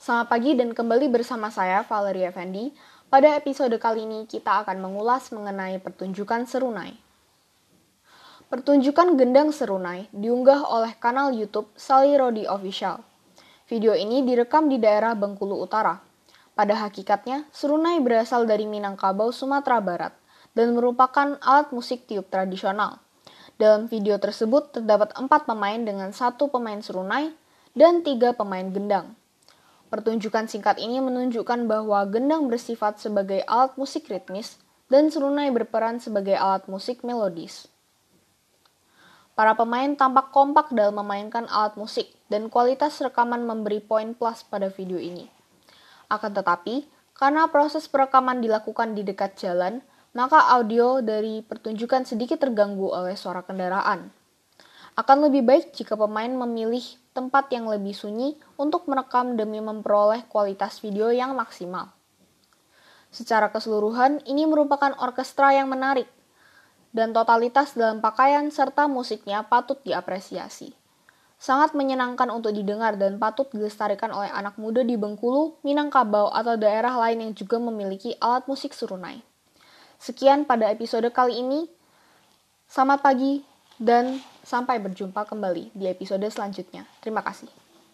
Selamat pagi dan kembali bersama saya Valeria Effendi. Pada episode kali ini kita akan mengulas mengenai pertunjukan serunai. Pertunjukan gendang serunai diunggah oleh kanal YouTube Sally Rodi Official. Video ini direkam di daerah Bengkulu Utara. Pada hakikatnya, serunai berasal dari Minangkabau, Sumatera Barat dan merupakan alat musik tiup tradisional. Dalam video tersebut terdapat empat pemain dengan satu pemain serunai dan tiga pemain gendang. Pertunjukan singkat ini menunjukkan bahwa gendang bersifat sebagai alat musik ritmis dan serunai berperan sebagai alat musik melodis. Para pemain tampak kompak dalam memainkan alat musik dan kualitas rekaman memberi poin plus pada video ini. Akan tetapi, karena proses perekaman dilakukan di dekat jalan, maka audio dari pertunjukan sedikit terganggu oleh suara kendaraan. Akan lebih baik jika pemain memilih tempat yang lebih sunyi untuk merekam demi memperoleh kualitas video yang maksimal. Secara keseluruhan, ini merupakan orkestra yang menarik, dan totalitas dalam pakaian serta musiknya patut diapresiasi. Sangat menyenangkan untuk didengar dan patut dilestarikan oleh anak muda di Bengkulu, Minangkabau, atau daerah lain yang juga memiliki alat musik surunai. Sekian pada episode kali ini. Selamat pagi dan sampai berjumpa kembali di episode selanjutnya. Terima kasih.